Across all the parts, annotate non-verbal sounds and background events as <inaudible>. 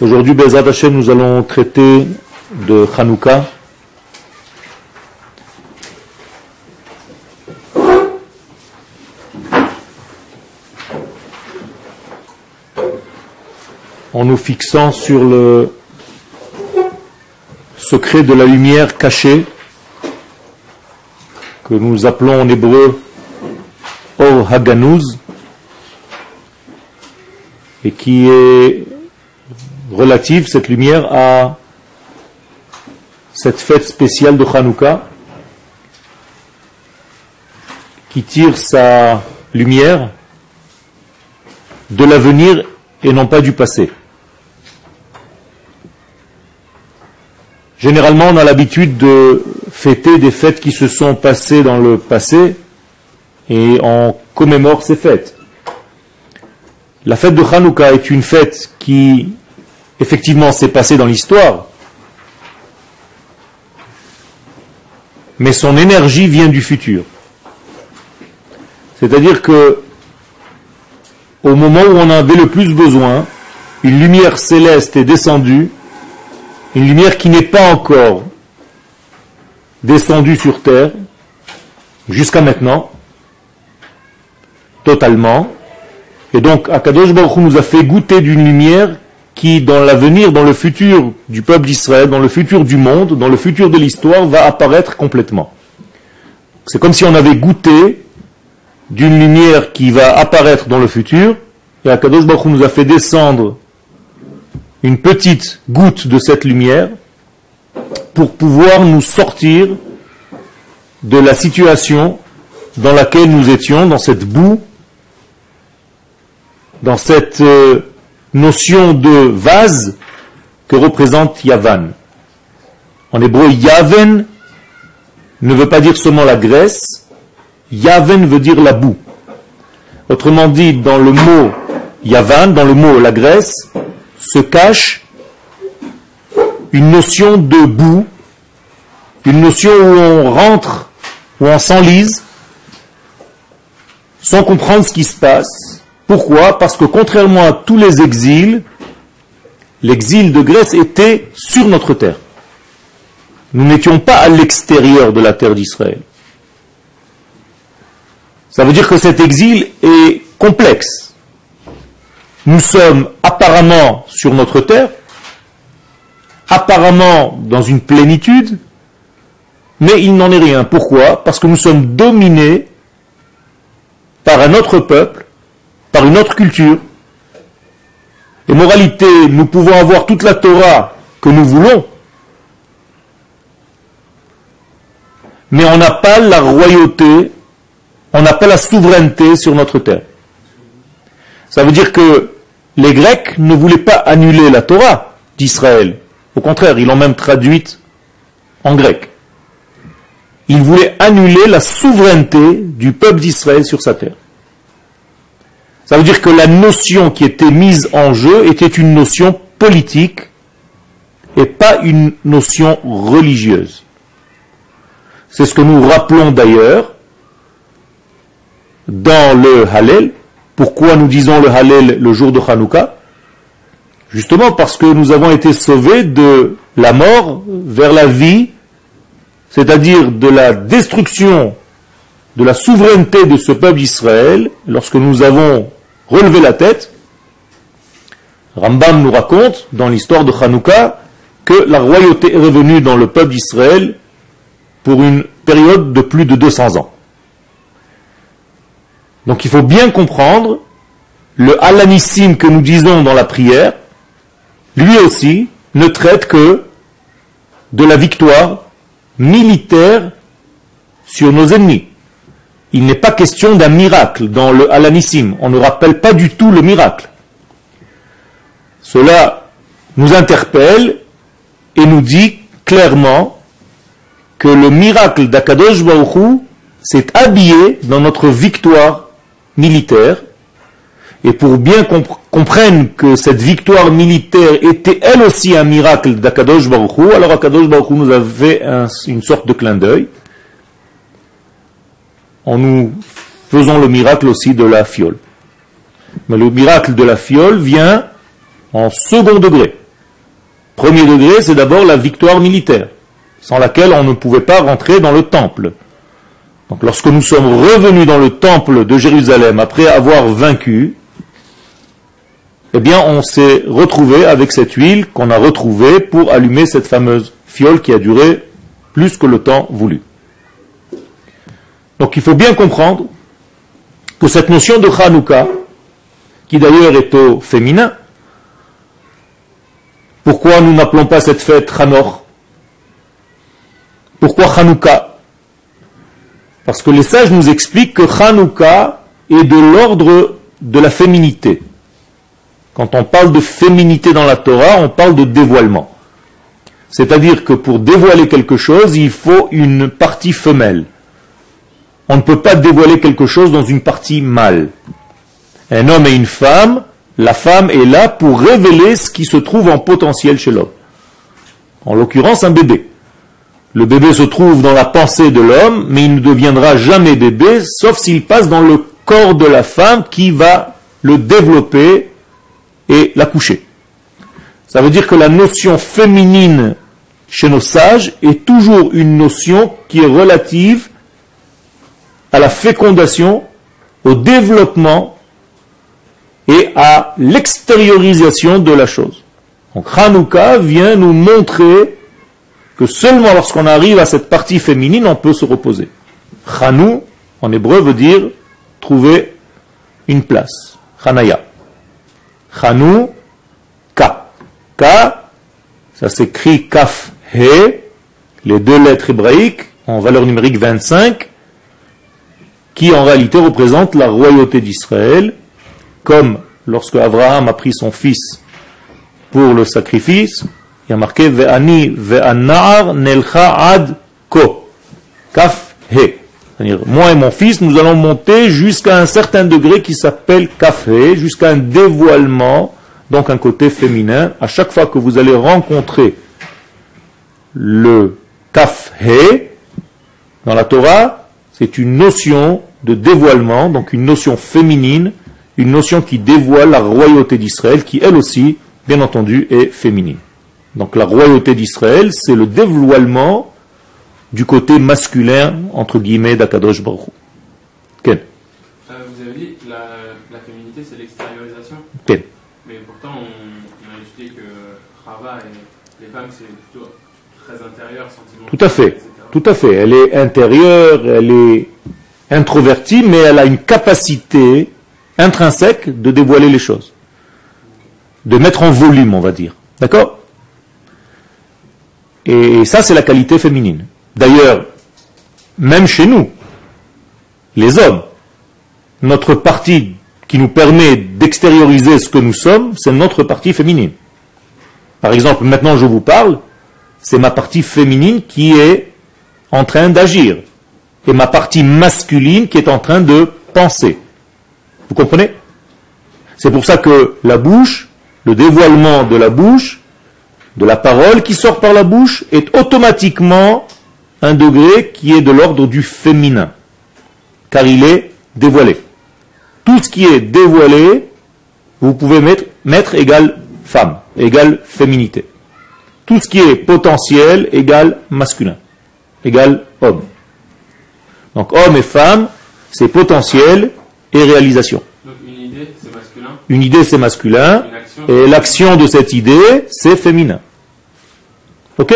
Aujourd'hui, Bezat Hashem, nous allons traiter de Hanouka. En nous fixant sur le secret de la lumière cachée que nous appelons en hébreu Or Haganuz et qui est relative, cette lumière, à cette fête spéciale de Hanouka qui tire sa lumière de l'avenir et non pas du passé. Généralement, on a l'habitude de fêter des fêtes qui se sont passées dans le passé et on commémore ces fêtes. La fête de Hanouka est une fête qui, effectivement, s'est passée dans l'histoire, mais son énergie vient du futur. C'est-à-dire que, au moment où on avait le plus besoin, une lumière céleste est descendue, une lumière qui n'est pas encore descendue sur terre, jusqu'à maintenant, totalement, et donc, Akadosh Baruch nous a fait goûter d'une lumière qui, dans l'avenir, dans le futur du peuple d'Israël, dans le futur du monde, dans le futur de l'histoire, va apparaître complètement. C'est comme si on avait goûté d'une lumière qui va apparaître dans le futur, et Akadosh Baruch nous a fait descendre une petite goutte de cette lumière pour pouvoir nous sortir de la situation dans laquelle nous étions, dans cette boue dans cette euh, notion de vase que représente Yavan. En hébreu, Yaven ne veut pas dire seulement la graisse, Yaven veut dire la boue. Autrement dit, dans le mot Yavan, dans le mot la graisse, se cache une notion de boue, une notion où on rentre, où on s'enlise, sans comprendre ce qui se passe, pourquoi? Parce que contrairement à tous les exils, l'exil de Grèce était sur notre terre. Nous n'étions pas à l'extérieur de la terre d'Israël. Ça veut dire que cet exil est complexe. Nous sommes apparemment sur notre terre, apparemment dans une plénitude, mais il n'en est rien. Pourquoi? Parce que nous sommes dominés par un autre peuple par une autre culture. Et moralité, nous pouvons avoir toute la Torah que nous voulons, mais on n'a pas la royauté, on n'a pas la souveraineté sur notre terre. Ça veut dire que les Grecs ne voulaient pas annuler la Torah d'Israël. Au contraire, ils l'ont même traduite en grec. Ils voulaient annuler la souveraineté du peuple d'Israël sur sa terre. Ça veut dire que la notion qui était mise en jeu était une notion politique et pas une notion religieuse. C'est ce que nous rappelons d'ailleurs dans le Hallel. Pourquoi nous disons le Hallel le jour de Hanouka? Justement parce que nous avons été sauvés de la mort vers la vie, c'est-à-dire de la destruction de la souveraineté de ce peuple d'Israël, lorsque nous avons relevé la tête, Rambam nous raconte dans l'histoire de Hanouka que la royauté est revenue dans le peuple d'Israël pour une période de plus de 200 ans. Donc il faut bien comprendre le alanissim que nous disons dans la prière, lui aussi ne traite que de la victoire militaire sur nos ennemis il n'est pas question d'un miracle dans le Alanissim. On ne rappelle pas du tout le miracle. Cela nous interpelle et nous dit clairement que le miracle d'Akadosh Baruch s'est habillé dans notre victoire militaire. Et pour bien qu'on comprenne que cette victoire militaire était elle aussi un miracle d'Akadosh Baruch alors Akadosh Baruch nous a fait une sorte de clin d'œil en nous faisant le miracle aussi de la fiole. Mais le miracle de la fiole vient en second degré. Premier degré, c'est d'abord la victoire militaire, sans laquelle on ne pouvait pas rentrer dans le temple. Donc lorsque nous sommes revenus dans le temple de Jérusalem après avoir vaincu, eh bien on s'est retrouvé avec cette huile qu'on a retrouvée pour allumer cette fameuse fiole qui a duré plus que le temps voulu. Donc il faut bien comprendre que cette notion de Hanouka, qui d'ailleurs est au féminin, pourquoi nous n'appelons pas cette fête Hanor? Pourquoi Hanouka? Parce que les sages nous expliquent que Hanouka est de l'ordre de la féminité. Quand on parle de féminité dans la Torah, on parle de dévoilement. C'est-à-dire que pour dévoiler quelque chose, il faut une partie femelle. On ne peut pas dévoiler quelque chose dans une partie mâle. Un homme et une femme, la femme est là pour révéler ce qui se trouve en potentiel chez l'homme. En l'occurrence, un bébé. Le bébé se trouve dans la pensée de l'homme, mais il ne deviendra jamais bébé, sauf s'il passe dans le corps de la femme qui va le développer et l'accoucher. Ça veut dire que la notion féminine chez nos sages est toujours une notion qui est relative à la fécondation, au développement et à l'extériorisation de la chose. Donc Hanouka vient nous montrer que seulement lorsqu'on arrive à cette partie féminine, on peut se reposer. Hanou, en hébreu, veut dire trouver une place. Hanaya. Hanou, Ka. Ka, ça s'écrit Kaf He, les deux lettres hébraïques en valeur numérique 25, qui en réalité représente la royauté d'Israël, comme lorsque Abraham a pris son fils pour le sacrifice, il y a marqué Ve'ani ve'anar nelcha ad ko. Kaf he. C'est-à-dire, moi et mon fils, nous allons monter jusqu'à un certain degré qui s'appelle kaf he, jusqu'à un dévoilement, donc un côté féminin. À chaque fois que vous allez rencontrer le kaf he dans la Torah, c'est une notion de dévoilement, donc une notion féminine, une notion qui dévoile la royauté d'Israël, qui elle aussi, bien entendu, est féminine. Donc la royauté d'Israël, c'est le dévoilement du côté masculin, entre guillemets, d'Akadosh Baruch Ken euh, Vous avez dit que la, féminité, c'est l'extériorisation Ken Mais pourtant, on, a étudié que Rava et les femmes, c'est plutôt très intérieur, sentimental. Tout à fait. Tout à fait. Elle est intérieure, elle est introvertie, mais elle a une capacité intrinsèque de dévoiler les choses. De mettre en volume, on va dire. D'accord? Et ça, c'est la qualité féminine. D'ailleurs, même chez nous, les hommes, notre partie qui nous permet d'extérioriser ce que nous sommes, c'est notre partie féminine. Par exemple, maintenant je vous parle, c'est ma partie féminine qui est en train d'agir et ma partie masculine qui est en train de penser. Vous comprenez? C'est pour ça que la bouche, le dévoilement de la bouche, de la parole qui sort par la bouche, est automatiquement un degré qui est de l'ordre du féminin, car il est dévoilé. Tout ce qui est dévoilé, vous pouvez mettre, mettre égal femme, égal féminité. Tout ce qui est potentiel égal masculin égale homme. Donc homme et femme, c'est potentiel et réalisation. Donc une idée, c'est masculin. Une idée, c'est masculin. et l'action de cette idée, c'est féminin. Ok?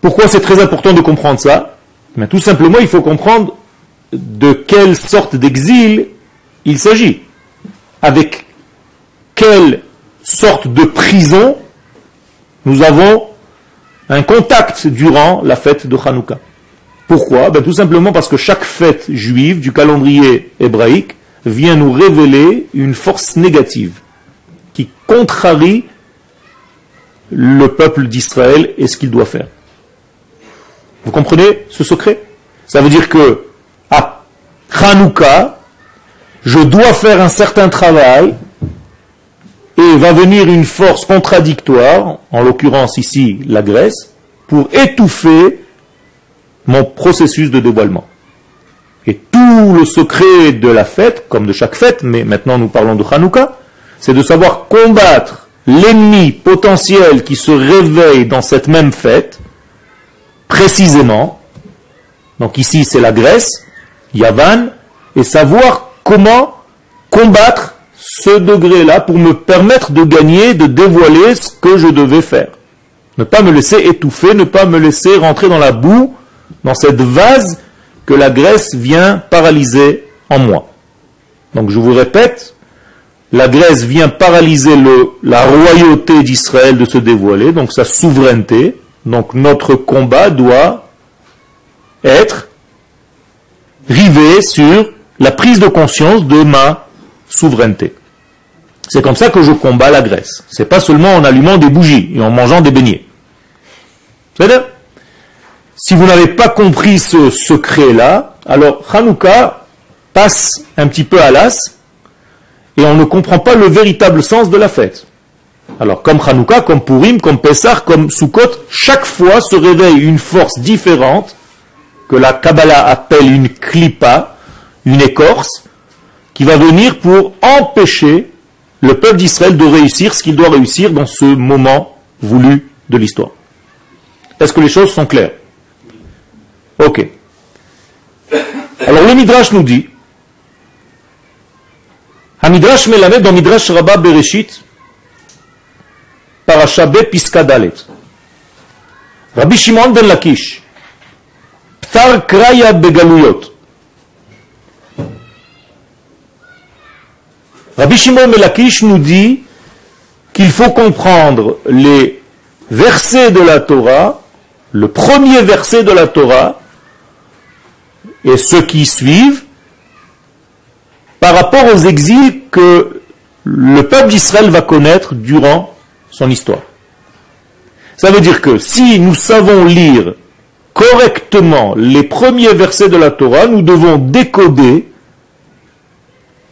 Pourquoi c'est très important de comprendre ça? Mais Tout simplement, il faut comprendre de quelle sorte d'exil il s'agit. Avec quelle sorte de prison nous avons un contact durant la fête de Hanouka. Pourquoi? Ben, Tout simplement parce que chaque fête juive du calendrier hébraïque vient nous révéler une force négative qui contrarie le peuple d'Israël et ce qu'il doit faire. Vous comprenez ce secret? Ça veut dire que à Hanouka, je dois faire un certain travail et va venir une force contradictoire, en l'occurrence ici la Grèce, pour étouffer mon processus de dévoilement. Et tout le secret de la fête, comme de chaque fête, mais maintenant nous parlons de Hanouka, c'est de savoir combattre l'ennemi potentiel qui se réveille dans cette même fête, précisément. Donc ici c'est la Grèce, Yavan, et savoir comment combattre ce degré-là pour me permettre de gagner, de dévoiler ce que je devais faire. Ne pas me laisser étouffer, ne pas me laisser rentrer dans la boue, dans cette vase que la Grèce vient paralyser en moi. Donc je vous répète, la Grèce vient paralyser la royauté d'Israël de se dévoiler, donc sa souveraineté. Donc notre combat doit être rivé sur la prise de conscience de ma souveraineté. C'est comme ça que je combats la Grèce. C'est pas seulement en allumant des bougies et en mangeant des beignets. Si vous n'avez pas compris ce secret-là, alors Hanouka passe un petit peu à l'as et on ne comprend pas le véritable sens de la fête. Alors, comme Hanouka, comme Purim, comme Pessah, comme Sukkot, chaque fois se réveille une force différente que la Kabbalah appelle une klipa, une écorce, qui va venir pour empêcher le peuple d'Israël de réussir ce qu'il doit réussir dans ce moment voulu de l'histoire. Est-ce que les choses sont claires? Ok. Alors le Midrash nous dit, Hamidrash Melamed dans Midrash Rabba Bereshit, Parashabe Piskadalet. Rabbi Shimon ben Lakish, Ptar Kraya Begaluyot. Rabbi Shimon ben Lakish nous dit qu'il faut comprendre les versets de la Torah, le premier verset de la Torah, et ceux qui suivent, par rapport aux exils que le peuple d'Israël va connaître durant son histoire. Ça veut dire que si nous savons lire correctement les premiers versets de la Torah, nous devons décoder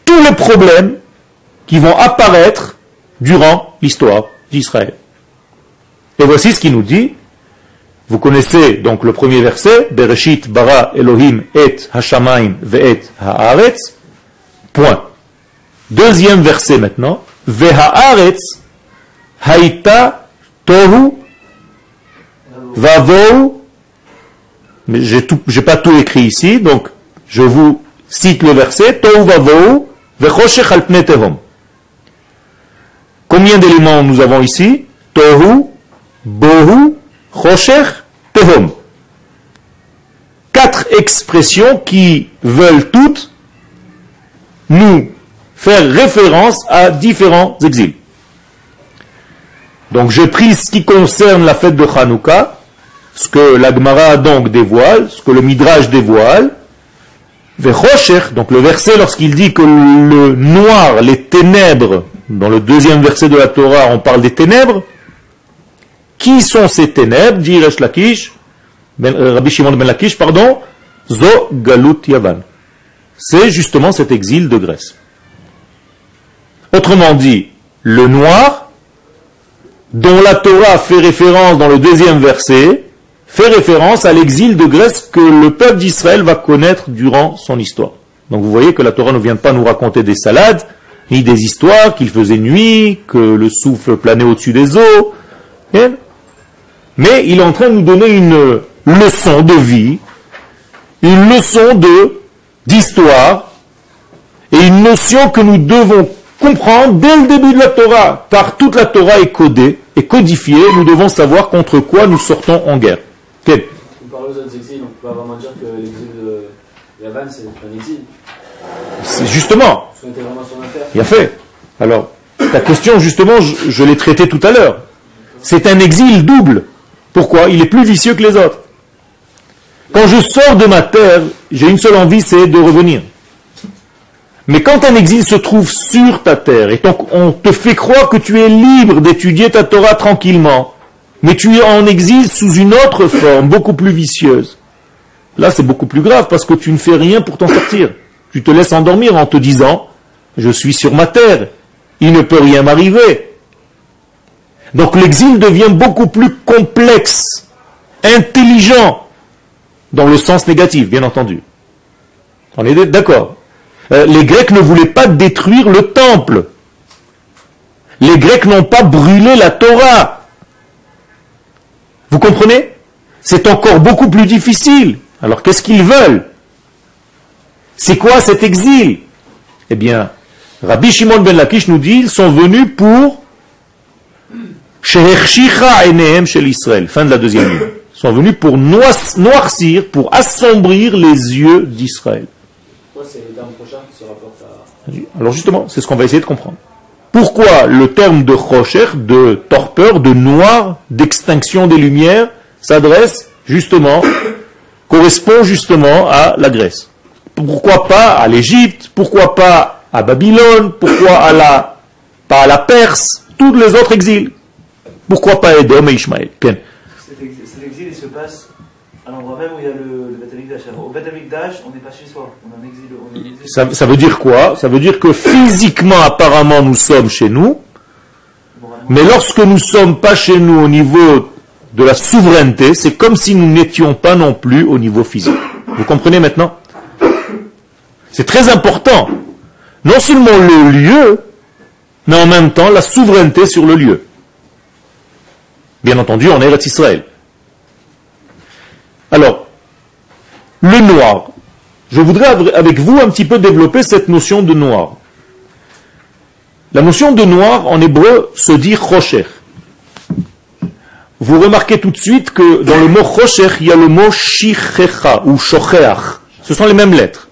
tous les problèmes qui vont apparaître durant l'histoire d'Israël. Et voici ce qu'il nous dit. Vous connaissez donc le premier verset, Bereshit bara Elohim et Hashamaim ve'et haaretz. Point. Deuxième verset maintenant, Ve'haaretz haïta tohu vavou. Mais j'ai pas tout écrit ici, donc je vous cite le verset, tohu vavou ve'choshech al. Combien d'éléments nous avons ici? Tohu, Bohu, Choshech, Tehom. Quatre expressions qui veulent toutes nous faire référence à différents exils. Donc j'ai pris ce qui concerne la fête de Hanouka, ce que l'Agmara donc dévoile, ce que le Midrash dévoile, donc le verset lorsqu'il dit que le noir, les ténèbres, dans le deuxième verset de la Torah, on parle des ténèbres. Qui sont ces ténèbres dit Lakish, ben, euh, Rabbi Shimon ben Lakish, pardon, Zo Galut Yavan. C'est justement cet exil de Grèce. Autrement dit, le noir, dont la Torah fait référence dans le deuxième verset, fait référence à l'exil de Grèce que le peuple d'Israël va connaître durant son histoire. Donc vous voyez que la Torah ne vient pas nous raconter des salades, ni des histoires qu'il faisait nuit, que le souffle planait au-dessus des eaux. Mais il est en train de nous donner une leçon de vie, une leçon de d'histoire et une notion que nous devons comprendre dès le début de la Torah, car toute la Torah est codée et codifiée, nous devons savoir contre quoi nous sortons en guerre. C'est justement, il a fait. Alors, ta question, justement, je, je l'ai traitée tout à l'heure. C'est un exil double. Pourquoi? Il est plus vicieux que les autres. Quand je sors de ma terre, j'ai une seule envie, c'est de revenir. Mais quand un exil se trouve sur ta terre, et donc on te fait croire que tu es libre d'étudier ta Torah tranquillement, mais tu es en exil sous une autre forme, beaucoup plus vicieuse, là c'est beaucoup plus grave parce que tu ne fais rien pour t'en sortir. Tu te laisses endormir en te disant, je suis sur ma terre, il ne peut rien m'arriver. Donc l'exil devient beaucoup plus complexe, intelligent, dans le sens négatif, bien entendu. On est d'accord. Euh, les Grecs ne voulaient pas détruire le temple. Les Grecs n'ont pas brûlé la Torah. Vous comprenez? C'est encore beaucoup plus difficile. Alors qu'est-ce qu'ils veulent? C'est quoi cet exil? Eh bien, Rabbi Shimon ben Lakish nous dit, ils sont venus pour shel Israël. Fin de la deuxième ligne. Ils sont venus pour noircir, pour assombrir les yeux d'Israël. Alors justement, c'est ce qu'on va essayer de comprendre. Pourquoi le terme de rocher, de torpeur, de noir, d'extinction des lumières, s'adresse justement, <coughs> correspond justement à la Grèce? Pourquoi pas à l'Égypte Pourquoi pas à Babylone Pourquoi à la, pas à la Perse Tous les autres exils. Pourquoi pas Edom et Ishmaël Cet exil, il se passe à l'endroit même où il y a le, le Au Beth on n'est pas chez soi. On est en exil. Ça, ça, veut dire quoi? Ça veut dire que physiquement, apparemment, nous sommes chez nous. Mais lorsque nous ne sommes pas chez nous au niveau de la souveraineté, c'est comme si nous n'étions pas non plus au niveau physique. Vous comprenez maintenant? C'est très important. Non seulement le lieu, mais en même temps la souveraineté sur le lieu. Bien entendu, on est Israël. Alors, le noir. Je voudrais avec vous un petit peu développer cette notion de noir. La notion de noir en hébreu se dit rocher. Vous remarquez tout de suite que dans le mot rocher, il y a le mot shichecha ou shocheach. Ce sont les mêmes lettres.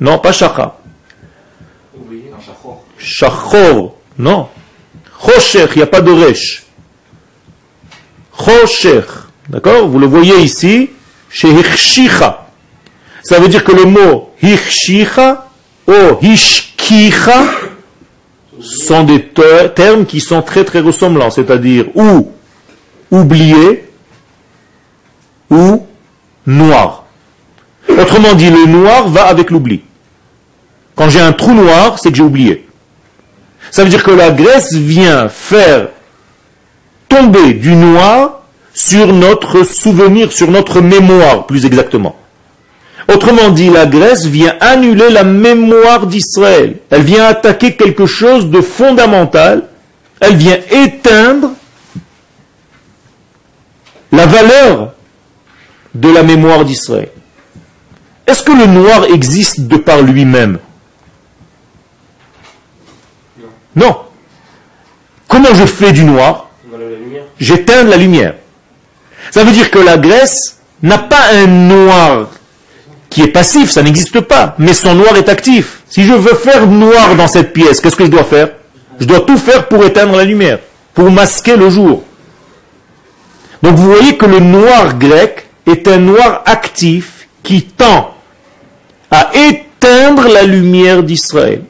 Non, pas shacha. Shachor. Non. Rocher, il n'y a pas de resh. Rocher. D'accord? Vous le voyez ici, chez Hirshicha. Ça veut dire que le mot Hirshicha ou Hishkicha sont des termes qui sont très très ressemblants, c'est-à-dire ou oublié ou noir. Autrement dit, le noir va avec l'oubli. Quand j'ai un trou noir, c'est que j'ai oublié. Ça veut dire que la Grèce vient faire tomber du noir sur notre souvenir, sur notre mémoire, plus exactement. Autrement dit, la Grèce vient annuler la mémoire d'Israël. Elle vient attaquer quelque chose de fondamental. Elle vient éteindre la valeur de la mémoire d'Israël. Est-ce que le noir existe de par lui-même? Non. Comment je fais du noir J'éteins la lumière. Ça veut dire que la Grèce n'a pas un noir qui est passif, ça n'existe pas, mais son noir est actif. Si je veux faire noir dans cette pièce, qu'est-ce que je dois faire Je dois tout faire pour éteindre la lumière, pour masquer le jour. Donc vous voyez que le noir grec est un noir actif qui tend à éteindre la lumière d'Israël.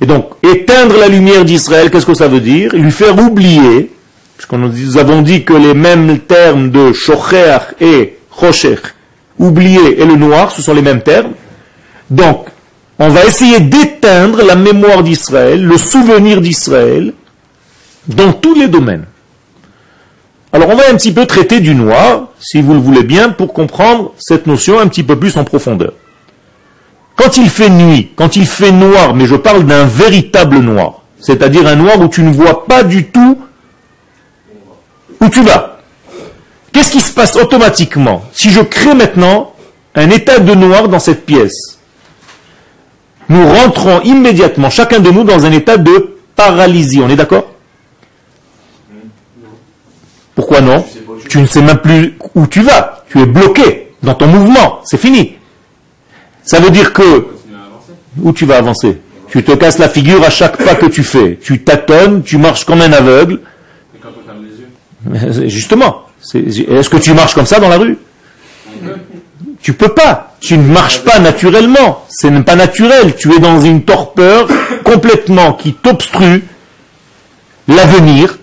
Et donc, éteindre la lumière d'Israël, qu'est-ce que ça veut dire? Lui faire oublier puisque nous avons dit que les mêmes termes de shocher et chosher, oublier et le noir, ce sont les mêmes termes. Donc, on va essayer d'éteindre la mémoire d'Israël, le souvenir d'Israël, dans tous les domaines. Alors on va un petit peu traiter du noir, si vous le voulez bien, pour comprendre cette notion un petit peu plus en profondeur. Quand il fait nuit, quand il fait noir, mais je parle d'un véritable noir, c'est-à-dire un noir où tu ne vois pas du tout où tu vas. Qu'est-ce qui se passe automatiquement Si je crée maintenant un état de noir dans cette pièce, nous rentrons immédiatement, chacun de nous, dans un état de paralysie. On est d'accord? Pourquoi non? Tu ne sais même plus où tu vas. Tu es bloqué dans ton mouvement. C'est fini. Ça veut dire que... Où tu vas avancer Tu te casses la figure à chaque pas que tu fais. Tu tâtonnes, tu marches comme un aveugle. <laughs> Justement, est-ce que tu marches comme ça dans la rue Tu peux pas. Tu ne marches pas naturellement. Ce n'est pas naturel. Tu es dans une torpeur complètement qui t'obstrue l'avenir.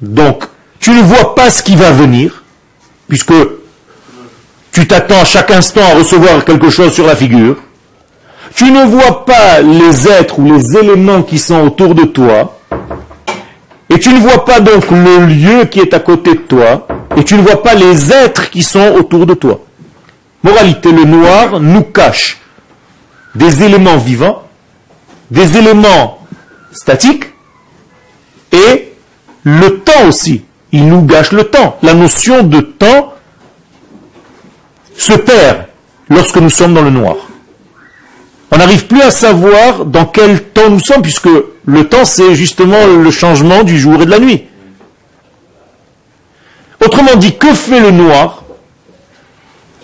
Donc, tu ne vois pas ce qui va venir, puisque tu t'attends à chaque instant à recevoir quelque chose sur la figure. Tu ne vois pas les êtres ou les éléments qui sont autour de toi. Et tu ne vois pas donc le lieu qui est à côté de toi, et tu ne vois pas les êtres qui sont autour de toi. Moralité, le noir nous cache des éléments vivants, des éléments statiques et le temps aussi. Il nous gâche le temps. La notion de temps se perd lorsque nous sommes dans le noir. On n'arrive plus à savoir dans quel temps nous sommes, puisque le temps, c'est justement le changement du jour et de la nuit. Autrement dit, que fait le noir?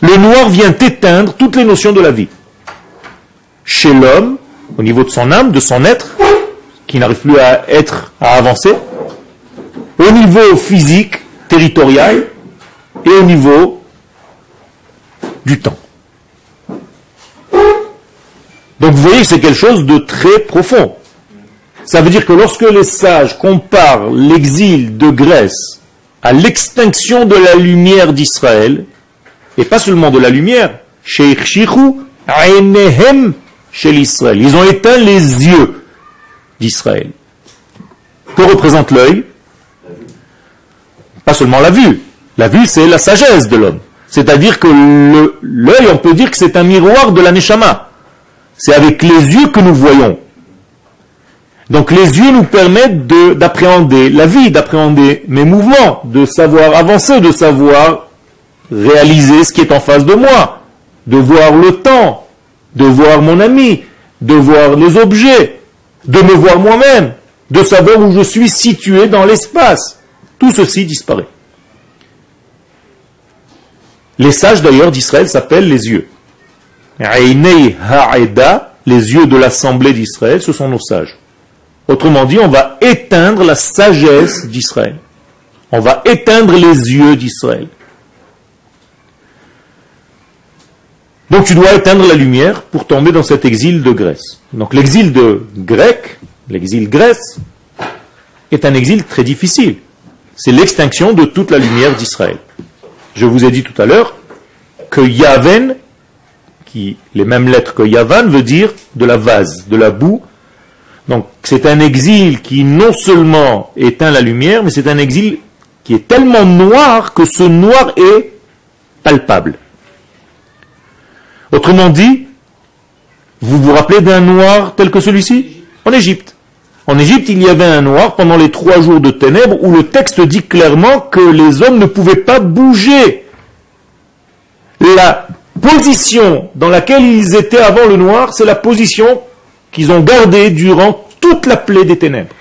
Le noir vient éteindre toutes les notions de la vie. Chez l'homme, au niveau de son âme, de son être, qui n'arrive plus à être, à avancer, au niveau physique, territorial, et au niveau temps. Donc vous voyez, c'est quelque chose de très profond. Ça veut dire que lorsque les sages comparent l'exil de Grèce à l'extinction de la lumière d'Israël, et pas seulement de la lumière, chez l'Israël. Ils ont éteint les yeux d'Israël. Que représente l'œil? Pas seulement la vue. La vue, c'est la sagesse de l'homme. C'est-à-dire que l'œil, on peut dire que c'est un miroir de la Neshama. C'est avec les yeux que nous voyons. Donc les yeux nous permettent d'appréhender la vie, d'appréhender mes mouvements, de savoir avancer, de savoir réaliser ce qui est en face de moi, de voir le temps, de voir mon ami, de voir les objets, de me voir moi-même, de savoir où je suis situé dans l'espace. Tout ceci disparaît. Les sages d'ailleurs d'Israël s'appellent les yeux les yeux de l'assemblée d'Israël, ce sont nos sages. Autrement dit, on va éteindre la sagesse d'Israël. On va éteindre les yeux d'Israël. Donc tu dois éteindre la lumière pour tomber dans cet exil de Grèce. Donc l'exil de grec, l'exil Grèce, est un exil très difficile. C'est l'extinction de toute la lumière d'Israël. Je vous ai dit tout à l'heure que Yaven qui, les mêmes lettres que Yavan, veut dire de la vase, de la boue. Donc c'est un exil qui non seulement éteint la lumière, mais c'est un exil qui est tellement noir que ce noir est palpable. Autrement dit, vous vous rappelez d'un noir tel que celui-ci? En Égypte. En Égypte, il y avait un noir pendant les trois jours de ténèbres où le texte dit clairement que les hommes ne pouvaient pas bouger. La position dans laquelle ils étaient avant le noir, c'est la position qu'ils ont gardée durant toute la plaie des ténèbres.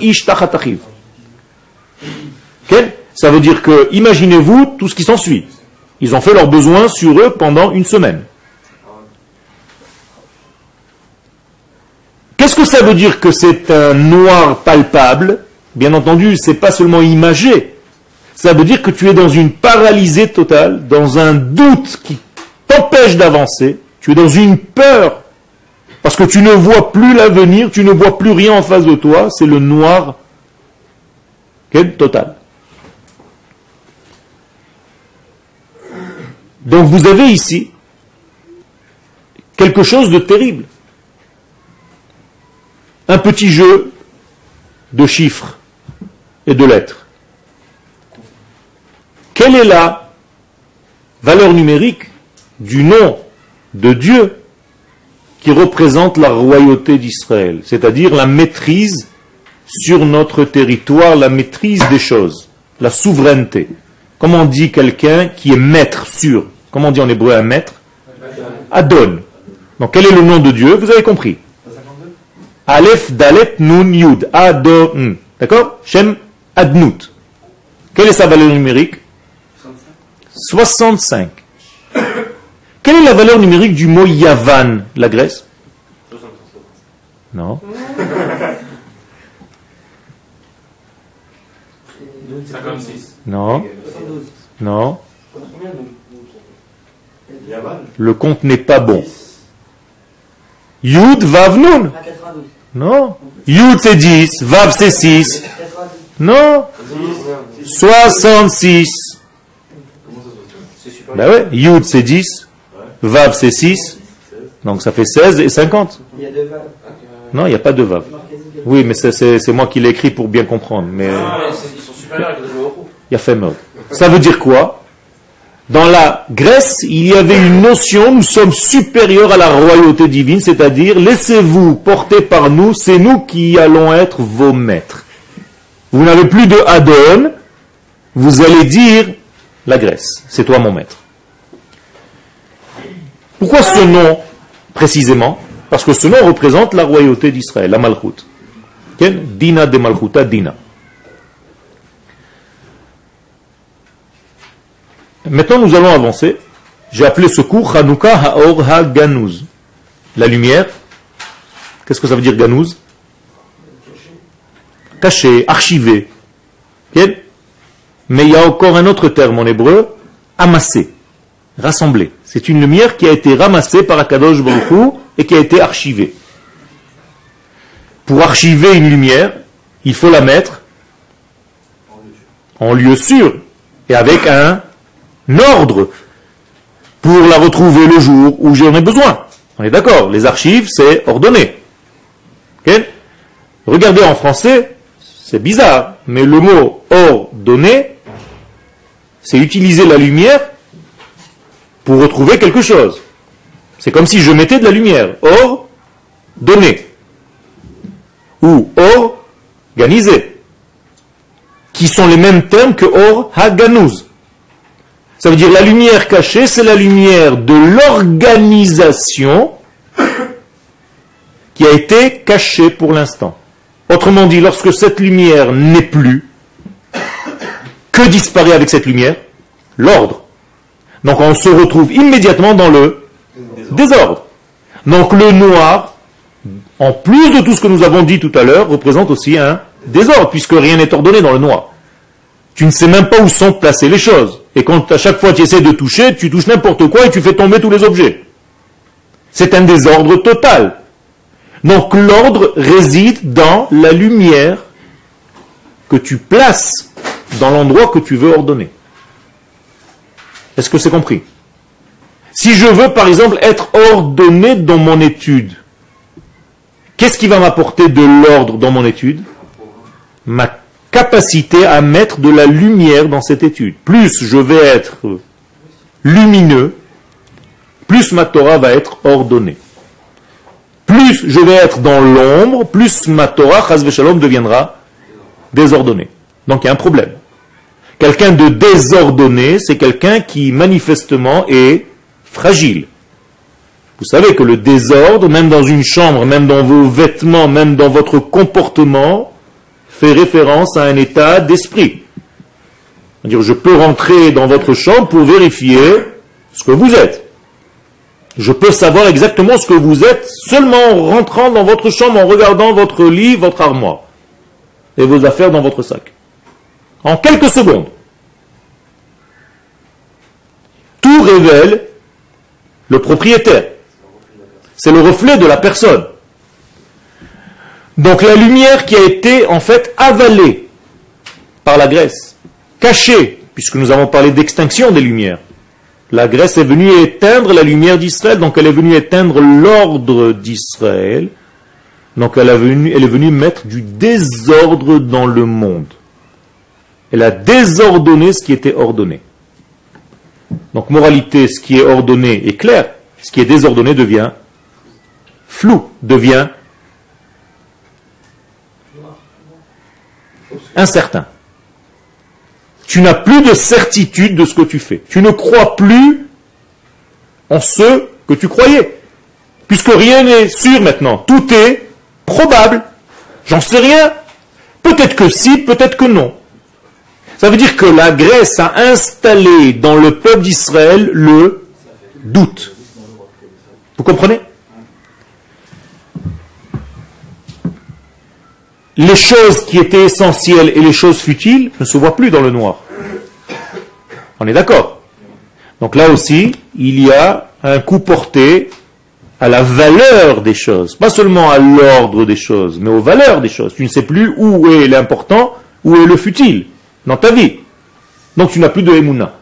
ish Ça veut dire que, imaginez-vous tout ce qui s'ensuit. Ils ont fait leurs besoins sur eux pendant une semaine. Qu'est-ce que ça veut dire que c'est un noir palpable? Bien entendu, c'est pas seulement imagé, ça veut dire que tu es dans une paralysée totale, dans un doute qui t'empêche d'avancer, tu es dans une peur, parce que tu ne vois plus l'avenir, tu ne vois plus rien en face de toi, c'est le noir total. Donc vous avez ici quelque chose de terrible. Un petit jeu de chiffres et de lettres. Quelle est la valeur numérique du nom de Dieu qui représente la royauté d'Israël, c'est-à-dire la maîtrise sur notre territoire, la maîtrise des choses, la souveraineté? Comment dit quelqu'un qui est maître sur Comment dit en hébreu un maître? Adon. Donc quel est le nom de Dieu? Vous avez compris. Aleph, Dalet, Nun, Yud. Adon. D'accord? Shem Adnut. Quelle est sa valeur numérique? 65. Quelle est la valeur numérique du mot Yavan, la Grèce? Non. 56. Non. Non. Le compte n'est pas bon. Yud, Vav, Nun. Non. Yud c'est 10, Vav c'est 6. Non. 66. Ben ouais, Yud c'est 10, Vav c'est 6, donc ça fait 16 et 50. Il y a deux Vav. Non, il n'y a pas de Vav. Oui, mais c'est moi qui l'ai écrit pour bien comprendre. Mais... Ah, ils sont supérieurs Il y a fait Ça veut dire quoi? Dans la Grèce, il y avait une notion, nous sommes supérieurs à la royauté divine, c'est-à-dire laissez-vous porter par nous, c'est nous qui allons être vos maîtres. Vous n'avez plus de Adon, vous allez dire la Grèce, c'est toi mon maître. Pourquoi ce nom précisément? Parce que ce nom représente la royauté d'Israël, la Malchut. Dina de Malchuta Dina. Maintenant, nous allons avancer. J'ai appelé ce cours Hanouka Haor HaGanuz. La lumière. Qu'est-ce que ça veut dire Ganouz? Caché, archivé. Mais il y a encore un autre terme en hébreu, amassé, rassemblé. C'est une lumière qui a été ramassée par Akadosh Baruch et qui a été archivée. Pour archiver une lumière, il faut la mettre en lieu sûr et avec un ordre pour la retrouver le jour où j'en ai besoin. On est d'accord, les archives, c'est ordonné. Regardez en français, c'est bizarre, mais le mot ordonné, c'est utiliser la lumière pour retrouver quelque chose. C'est comme si je mettais de la lumière. Or, donné. Ou organisé. Qui sont les mêmes termes que or haganouz. Ça veut dire la lumière cachée, c'est la lumière de l'organisation qui a été cachée pour l'instant. Autrement dit, lorsque cette lumière n'est plus, que disparaît avec cette lumière L'ordre. Donc on se retrouve immédiatement dans le désordre. Donc le noir, en plus de tout ce que nous avons dit tout à l'heure, représente aussi un désordre, puisque rien n'est ordonné dans le noir. Tu ne sais même pas où sont placées les choses. Et quand à chaque fois tu essaies de toucher, tu touches n'importe quoi et tu fais tomber tous les objets. C'est un désordre total. Donc l'ordre réside dans la lumière que tu places dans l'endroit que tu veux ordonner. Est-ce que c'est compris? Si je veux par exemple être ordonné dans mon étude, qu'est-ce qui va m'apporter de l'ordre dans mon étude? Capacité à mettre de la lumière dans cette étude. Plus je vais être lumineux, plus ma Torah va être ordonnée. Plus je vais être dans l'ombre, plus ma Torah, Shalom, deviendra désordonnée. Donc il y a un problème. Quelqu'un de désordonné, c'est quelqu'un qui manifestement est fragile. Vous savez que le désordre, même dans une chambre, même dans vos vêtements, même dans votre comportement, fait référence à un état d'esprit. C'est-à-dire, je peux rentrer dans votre chambre pour vérifier ce que vous êtes. Je peux savoir exactement ce que vous êtes seulement en rentrant dans votre chambre, en regardant votre lit, votre armoire et vos affaires dans votre sac. En quelques secondes. Tout révèle le propriétaire. C'est le reflet de la personne. Donc la lumière qui a été en fait avalée par la Grèce, cachée, puisque nous avons parlé d'extinction des lumières. La Grèce est venue éteindre la lumière d'Israël, donc elle est venue éteindre l'ordre d'Israël. Donc elle, elle est venue mettre du désordre dans le monde. Elle a désordonné ce qui était ordonné. Donc moralité, ce qui est ordonné est clair, ce qui est désordonné devient flou, devient incertain. Tu n'as plus de certitude de ce que tu fais. Tu ne crois plus en ce que tu croyais. Puisque rien n'est sûr maintenant. Tout est probable. J'en sais rien. Peut-être que si, peut-être que non. Ça veut dire que la Grèce a installé dans le peuple d'Israël le doute. Vous comprenez? Les choses qui étaient essentielles et les choses futiles ne se voient plus dans le noir. On est d'accord Donc là aussi, il y a un coup porté à la valeur des choses, pas seulement à l'ordre des choses, mais aux valeurs des choses. Tu ne sais plus où est l'important, où est le futile dans ta vie. Donc tu n'as plus de Emouna,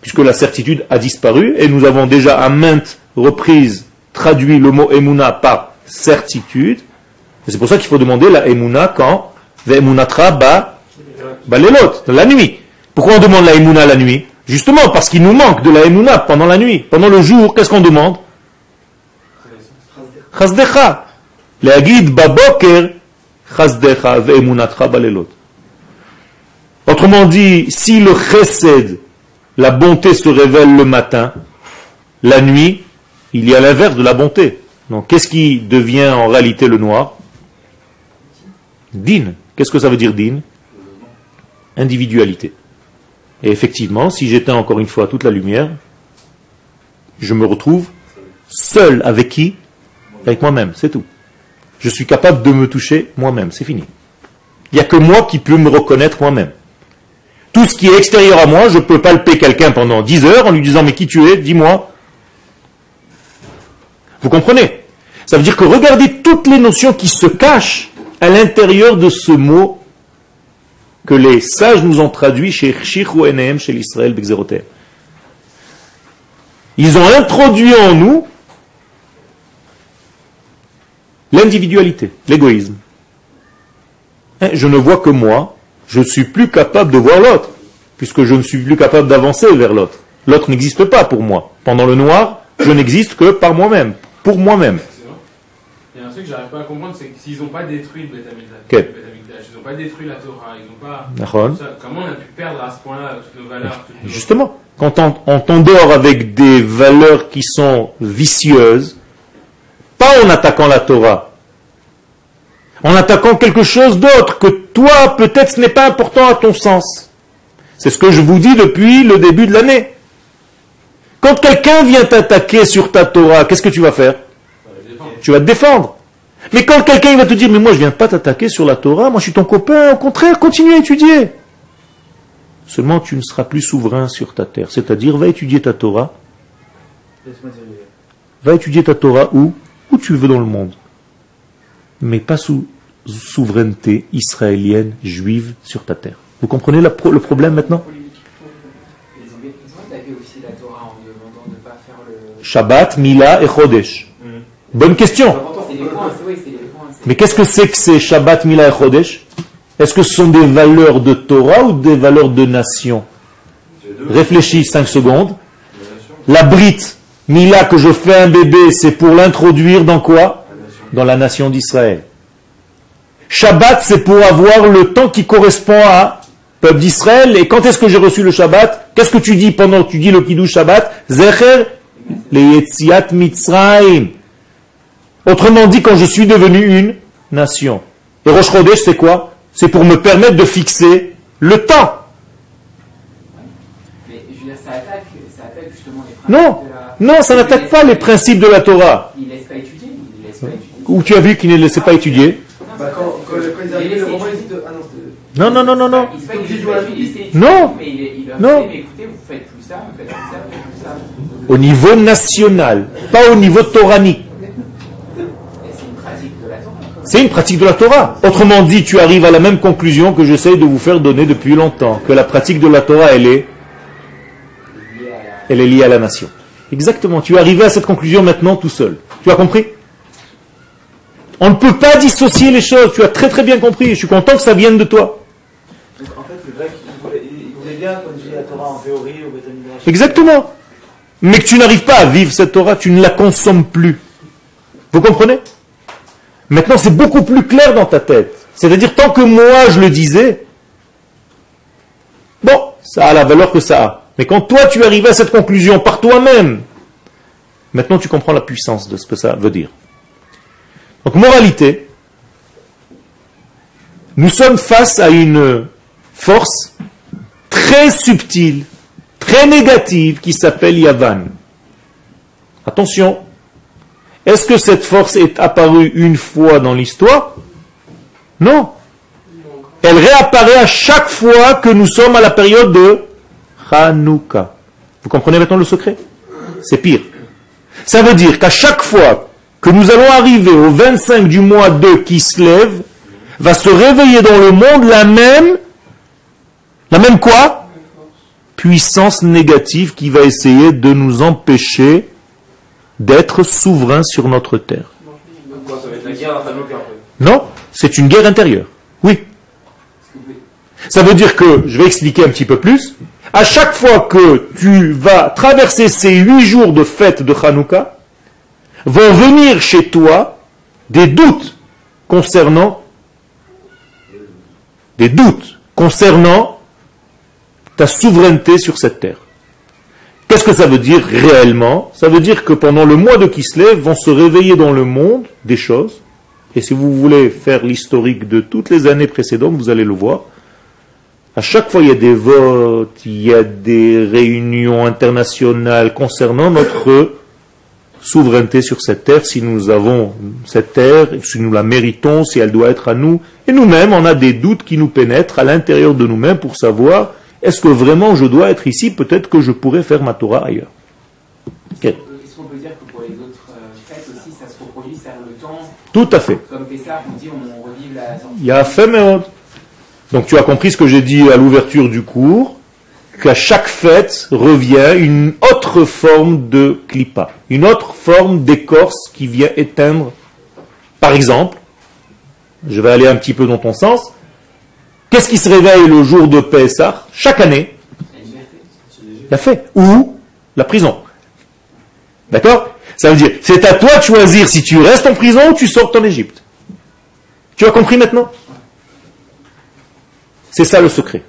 puisque la certitude a disparu, et nous avons déjà à maintes reprises traduit le mot Emouna par certitude, c'est pour ça qu'il faut demander la Emouna quand Ve'emunatra ba, la nuit. Pourquoi on demande la Emouna la nuit? Justement, parce qu'il nous manque de la Emouna pendant la nuit. Pendant le jour, qu'est-ce qu'on demande? Chazdecha. Baboker chazdecha ve'emunatcha balelot. Autrement dit, si le chesed, la bonté se révèle le matin, la nuit, il y a l'inverse de la bonté. Donc qu'est-ce qui devient en réalité le noir? Din. Qu'est-ce que ça veut dire din? Individualité. Et effectivement, si j'éteins encore une fois toute la lumière, je me retrouve seul avec qui? Avec moi-même, c'est tout. Je suis capable de me toucher moi-même, c'est fini. Il n'y a que moi qui peux me reconnaître moi-même. Tout ce qui est extérieur à moi, je peux palper quelqu'un pendant 10 heures en lui disant mais qui tu es, dis-moi. Vous comprenez? Ça veut dire que regardez toutes les notions qui se cachent à l'intérieur de ce mot que les sages nous ont traduit chez Chichou Enem, chez l'Israël Bexeroter. Ils ont introduit en nous l'individualité, l'égoïsme. Hein, Je ne vois que moi, je ne suis plus capable de voir l'autre, puisque je ne suis plus capable d'avancer vers l'autre. L'autre n'existe pas pour moi. Pendant le noir, je n'existe que par moi-même, pour moi-même. C'est vrai. Il y a un truc que j'arrive pas à comprendre, c'est que s'ils n'ont pas détruit le Beth ils n'ont pas détruit la Torah, ils n'ont pas. Comment on a pu perdre à ce point-là toutes nos valeurs toutes nos- Justement, quand on, on t'endort avec des valeurs qui sont vicieuses, pas en attaquant la Torah, en attaquant quelque chose d'autre que toi, peut-être ce n'est pas important à ton sens. C'est ce que je vous dis depuis le début de l'année. Quand quelqu'un vient t'attaquer sur ta Torah, qu'est-ce que tu vas faire? Tu vas te défendre. Mais quand quelqu'un va te dire, mais moi je viens pas t'attaquer sur la Torah, moi je suis ton copain, au contraire, continue à étudier. Seulement tu ne seras plus souverain sur ta terre. C'est-à-dire, va étudier ta Torah. Va étudier ta Torah où? Où tu veux dans le monde. Mais pas sous souveraineté israélienne, juive sur ta terre. Vous comprenez la pro- le problème maintenant? Ils ont, ils ont attaqué aussi la Torah en demandant de ne pas faire le. Shabbat, Mila et Chodesh. Bonne question. Mais qu'est-ce que c'est que ces Shabbat, Mila et Chodesh? Est-ce que ce sont des valeurs de Torah ou des valeurs de nation? Réfléchis 5 secondes. La brite, Mila, que je fais un bébé, c'est pour l'introduire dans quoi? Dans la nation d'Israël. Shabbat, c'est pour avoir le temps qui correspond à peuple d'Israël. Et quand est-ce que j'ai reçu le Shabbat? Qu'est-ce que tu dis pendant que tu dis le Kiddush Shabbat? Zecher le Yetziat Mitzrayim. Autrement dit, quand je suis devenu une nation. Et Rosh Chodesh, c'est quoi? C'est pour me permettre de fixer le temps. Mais je veux dire, ça attaque, ça attaque justement les principes Non, de la. non, ça n'attaque pas les principes de la Torah. Pas étudier, pas étudier. Où tu as vu qu'ils ne laissaient pas étudier? Bah, quand, quand, quand ils arrivaient, le moment, ils disaient Ah non, c'était. Non, non, non, non, non. Obligé de jouer à la Non. Mais il, il leur Non. dit, mais écoutez, vous faites plus ça, vous faites plus ça, vous faites plus ça. Au niveau national, pas au niveau toranique. Et c'est une pratique de la Torah. quoi. C'est une pratique de la Torah. Autrement dit, tu arrives à la même conclusion que j'essaye de vous faire donner depuis longtemps, que la pratique de la Torah, elle est, elle est liée à la nation. Exactement. Tu es arrivé à cette conclusion maintenant tout seul. Tu as compris? On ne peut pas dissocier les choses. Tu as très très bien compris. Je suis content que ça vienne de toi. Donc en fait, voulait, bien la Torah en théorie. Exactement. Mais que tu n'arrives pas à vivre cette Torah, tu ne la consommes plus. Vous comprenez? Maintenant, c'est beaucoup plus clair dans ta tête. C'est-à-dire, tant que moi je le disais, bon, ça a la valeur que ça a. Mais quand toi tu arrives à cette conclusion par toi-même, maintenant tu comprends la puissance de ce que ça veut dire. Donc, moralité, nous sommes face à une force très subtile, très négative qui s'appelle Yavan. Attention, est-ce que cette force est apparue une fois dans l'histoire? Non. Elle réapparaît à chaque fois que nous sommes à la période de Hanouka. Vous comprenez maintenant le secret? C'est pire. Ça veut dire qu'à chaque fois que nous allons arriver au 25 du mois 2 qui se lève, va se réveiller dans le monde la même, la même quoi? Puissance négative qui va essayer de nous empêcher d'être souverains sur notre terre. Non, c'est une guerre intérieure. Oui. Ça veut dire que, je vais expliquer un petit peu plus, à chaque fois que tu vas traverser ces huit jours de fête de Hanouka, vont venir chez toi des doutes concernant des doutes concernant ta souveraineté sur cette terre. Qu'est-ce que ça veut dire réellement? Ça veut dire que pendant le mois de Kislev vont se réveiller dans le monde des choses. Et si vous voulez faire l'historique de toutes les années précédentes, vous allez le voir. À chaque fois, il y a des votes, il y a des réunions internationales concernant notre souveraineté sur cette terre, si nous avons cette terre, si nous la méritons, si elle doit être à nous. Et nous-mêmes, on a des doutes qui nous pénètrent à l'intérieur de nous-mêmes pour savoir est-ce que vraiment je dois être ici? Peut-être que je pourrais faire ma Torah ailleurs. Est-ce qu'on peut dire que pour les autres euh, fêtes aussi, ça se reproduit, c'est le temps? Tout à fait. Comme Pessah, on dit on revive la sortie. Il y a fait Donc tu as compris ce que j'ai dit à l'ouverture du cours, qu'à chaque fête revient une autre forme de clipa, une autre forme d'écorce qui vient éteindre. Par exemple, je vais aller un petit peu dans ton sens, Qu'est-ce qui se réveille le jour de Pessah Chaque année La fête. Ou la prison. D'accord Ça veut dire, c'est à toi de choisir si tu restes en prison ou tu sors en Égypte. Tu as compris maintenant C'est ça le secret.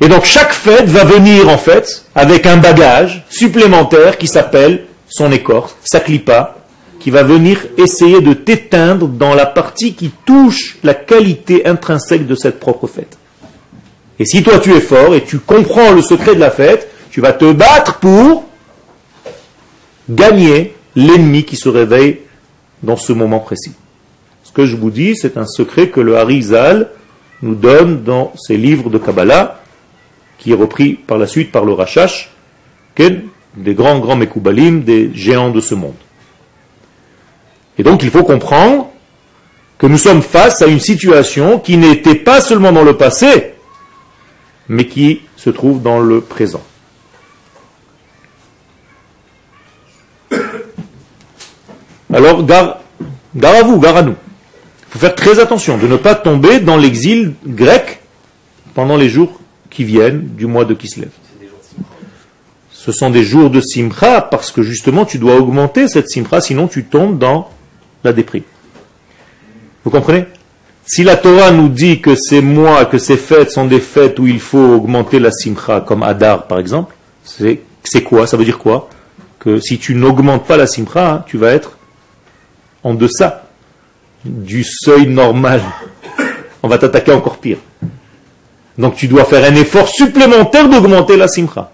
Et donc chaque fête va venir en fait avec un bagage supplémentaire qui s'appelle son écorce, sa clipa, qui va venir essayer de t'éteindre dans la partie qui touche la qualité intrinsèque de cette propre fête. Et si toi tu es fort et tu comprends le secret de la fête, tu vas te battre pour gagner l'ennemi qui se réveille dans ce moment précis. Ce que je vous dis, c'est un secret que le Harizal nous donne dans ses livres de Kabbalah, qui est repris par la suite par le Rachash, des grands, grands Mekoubalim, des géants de ce monde. Et donc il faut comprendre que nous sommes face à une situation qui n'était pas seulement dans le passé, mais qui se trouve dans le présent. Alors, gare, à vous, gare à nous. Il faut faire très attention de ne pas tomber dans l'exil grec pendant les jours qui viennent du mois de Kislev. Ce sont des jours de simcha parce que justement tu dois augmenter cette simcha, sinon tu tombes dans la déprime. Vous comprenez? Si la Torah nous dit que ces mois, que ces fêtes sont des fêtes où il faut augmenter la simcha, comme Adar par exemple, c'est quoi? Ça veut dire quoi? Que si tu n'augmentes pas la simcha, hein, tu vas être en deçà du seuil normal. On va t'attaquer encore pire. Donc tu dois faire un effort supplémentaire d'augmenter la simcha.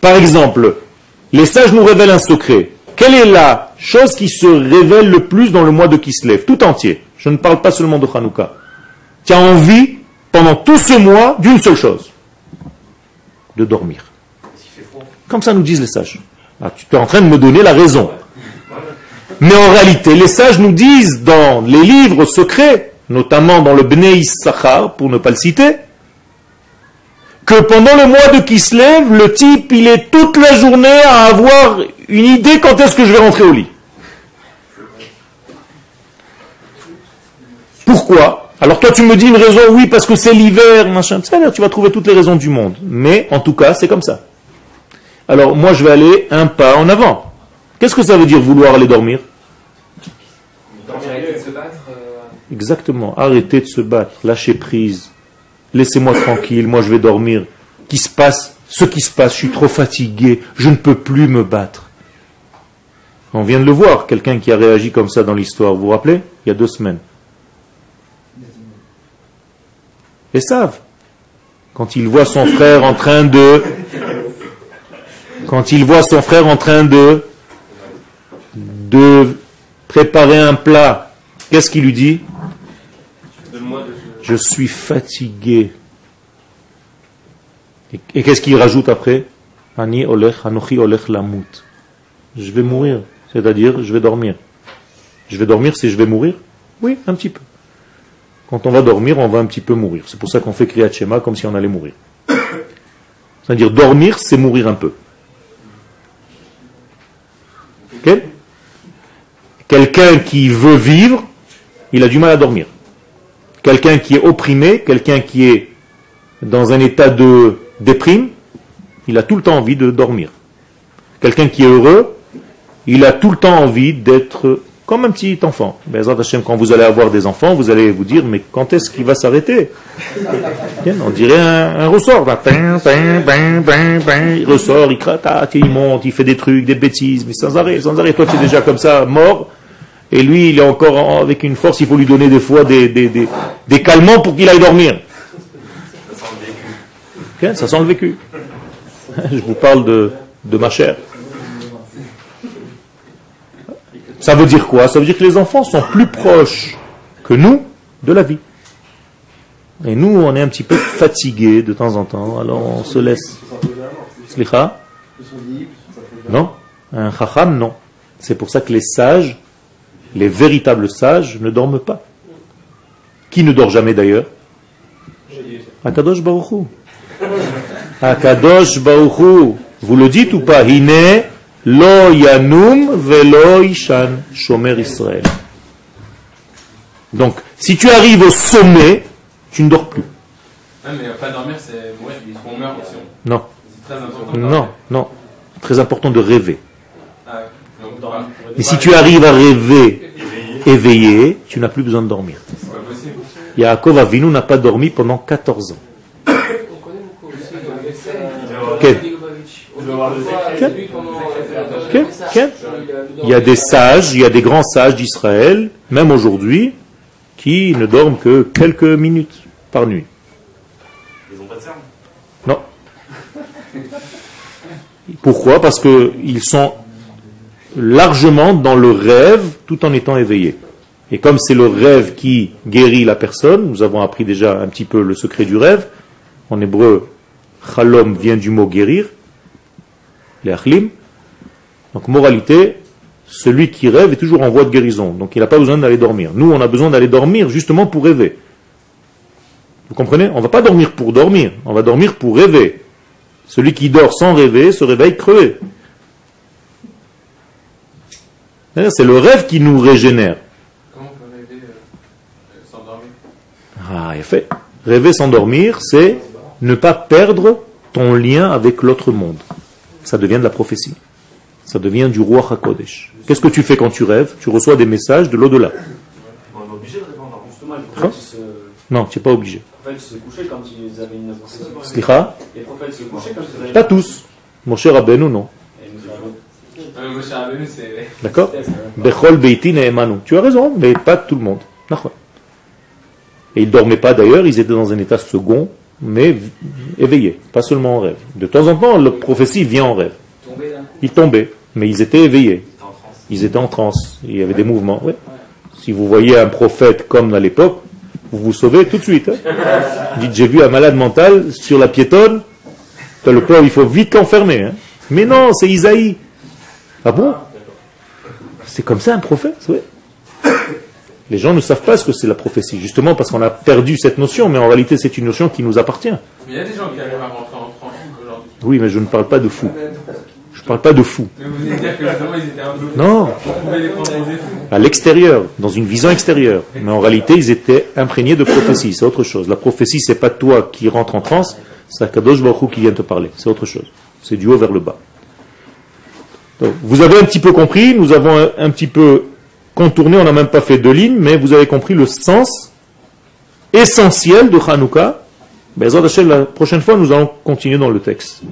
Par exemple, les sages nous révèlent un secret. Quelle est la chose qui se révèle le plus dans le mois de Kislev, tout entier Je ne parle pas seulement de Hanouka. Tu as envie, pendant tout ce mois, d'une seule chose de dormir. Comme ça nous disent les sages. Ah, tu es en train de me donner la raison. Mais en réalité, les sages nous disent dans les livres secrets, notamment dans le Bnei Issachar, pour ne pas le citer, que pendant le mois de Kislev, le type, il est toute la journée à avoir une idée quand est-ce que je vais rentrer au lit. Pourquoi? Alors toi tu me dis une raison, oui, parce que c'est l'hiver, machin, tu vas trouver toutes les raisons du monde. Mais en tout cas, c'est comme ça. Alors moi je vais aller un pas en avant. Qu'est-ce que ça veut dire vouloir aller dormir? Exactement, arrêter de se battre, lâcher prise, laissez-moi tranquille, moi je vais dormir. Qui se passe Ce qui se passe, je suis trop fatigué, je ne peux plus me battre. On vient de le voir, quelqu'un qui a réagi comme ça dans l'histoire, vous vous rappelez? Il y a deux semaines. Et savent, quand il voit son frère en train de... Quand il voit son frère en train de... de préparer un plat, qu'est-ce qu'il lui dit? Je suis fatigué. Et, qu'est-ce qu'il rajoute après? Lamut. Je vais mourir. C'est-à-dire, je vais dormir. Je vais dormir si je vais mourir? Oui, un petit peu. Quand on va dormir, on va un petit peu mourir. C'est pour ça qu'on fait Kriyat Shema comme si on allait mourir. C'est-à-dire, dormir, c'est mourir un peu. Quelqu'un qui veut vivre, il a du mal à dormir. Quelqu'un qui est opprimé, quelqu'un qui est dans un état de déprime, il a tout le temps envie de dormir. Quelqu'un qui est heureux, il a tout le temps envie d'être comme un petit enfant. Hashem, quand vous allez avoir des enfants, vous allez vous dire, mais quand est-ce qu'il va s'arrêter? On dirait un, ressort. Il ressort, il cratate, il monte, il fait des trucs, des bêtises, mais sans arrêt, sans arrêt. Toi, tu es déjà comme ça, mort. Et lui, il est encore en- avec une force, il faut lui donner des fois des, des, des, calmants pour qu'il aille dormir. Bien, ça sent le vécu. <laughs> Je vous parle de, de ma chair. Ça veut dire quoi? Ça veut dire que les enfants sont plus proches que nous de la vie. Et nous, on est un petit peu fatigués de temps en temps, alors on se laisse. Slicha? Non? Un chacham, non. C'est pour ça que les sages, les véritables sages, ne dorment pas. Qui ne dort jamais d'ailleurs? Akadosh Baruchou. Akadosh Baruchou. Vous le dites ou pas? Hine lo yanum velo ishan shomer Israël. Donc, si tu arrives au sommet, tu ne dors plus. Ouais, mais pas dormir, c'est mourir. On meurt aussi. Non, C'est très important. de non, non. Très important de rêver. Ah, donc, Et si tu arrives à rêver éveillé, tu n'as plus besoin de dormir. c'est pas possible. Yaakov Avinu n'a pas dormi pendant 14 ans. On Il Il y a des sages, il y a des grands sages d'Israël, même aujourd'hui, qui ne dorment que quelques minutes par nuit. Ils ont pas de cerveau. Non. Pourquoi? Parce qu'ils sont largement dans le rêve tout en étant éveillés. Et comme c'est le rêve qui guérit la personne, nous avons appris déjà un petit peu le secret du rêve. En hébreu, chalom vient du mot guérir, les achlim. Donc moralité, celui qui rêve est toujours en voie de guérison. Donc il n'a pas besoin d'aller dormir. Nous, on a besoin d'aller dormir justement pour rêver. Vous comprenez? On ne va pas dormir pour dormir, on va dormir pour rêver. Celui qui dort sans rêver se réveille crevé. C'est le rêve qui nous régénère. Comment on peut rêver euh, sans dormir? Ah, fait. Rêver sans dormir, c'est ne pas perdre ton lien avec l'autre monde. Ça devient de la prophétie. Ça devient du roi HaKodesh. Qu'est-ce que tu fais quand tu rêves? Tu reçois des messages de l'au-delà. On est obligé de répondre. Justement, les Hein? prophètes, ils se, les Non, tu n'es pas obligé. prophètes se couchaient quand ils avaient une prophétie. Slicha, Les prophètes se couchaient quand ils avaient pas tous. Mon cher Rabbeinu, non. C'est. D'accord <laughs> Bechol Beitin et Emanu. Tu as raison, mais pas tout le monde. D'accord. Et ils dormaient pas d'ailleurs, ils étaient dans un état second, mais éveillés, pas seulement en rêve. De temps en temps, la prophétie vient en rêve. Ils tombaient, mais ils étaient éveillés. Ils étaient en transe. Il y avait des mouvements. Si vous voyez un prophète comme à l'époque, vous vous sauvez tout de suite. hein. <laughs> Dites, j'ai vu un malade mental sur la piétonne. Le pauvre, il faut vite l'enfermer. hein. Mais non, c'est Isaïe. Ah bon? C'est comme ça un prophète oui. Les gens ne savent pas ce que c'est la prophétie, justement parce qu'on a perdu cette notion, mais en réalité c'est une notion qui nous appartient. Mais il y a des gens qui arrivent à rentrer en transe aujourd'hui. Oui, mais je ne parle pas de fou. Je ne parle pas de fou. Mais vous de dire que justement, ils étaient un peu. Non, les fous. à l'extérieur, dans une vision extérieure. Mais en réalité, ils étaient imprégnés de prophétie. C'est autre chose. La prophétie, c'est pas toi qui rentre en transe, c'est Akadosh Baruch qui vient te parler. C'est autre chose. C'est du haut vers le bas. Donc, vous avez un petit peu compris, nous avons un, un petit peu contourné, on n'a même pas fait deux lignes, mais vous avez compris le sens essentiel de Hanouka. Bezrat la prochaine fois, nous allons continuer dans le texte.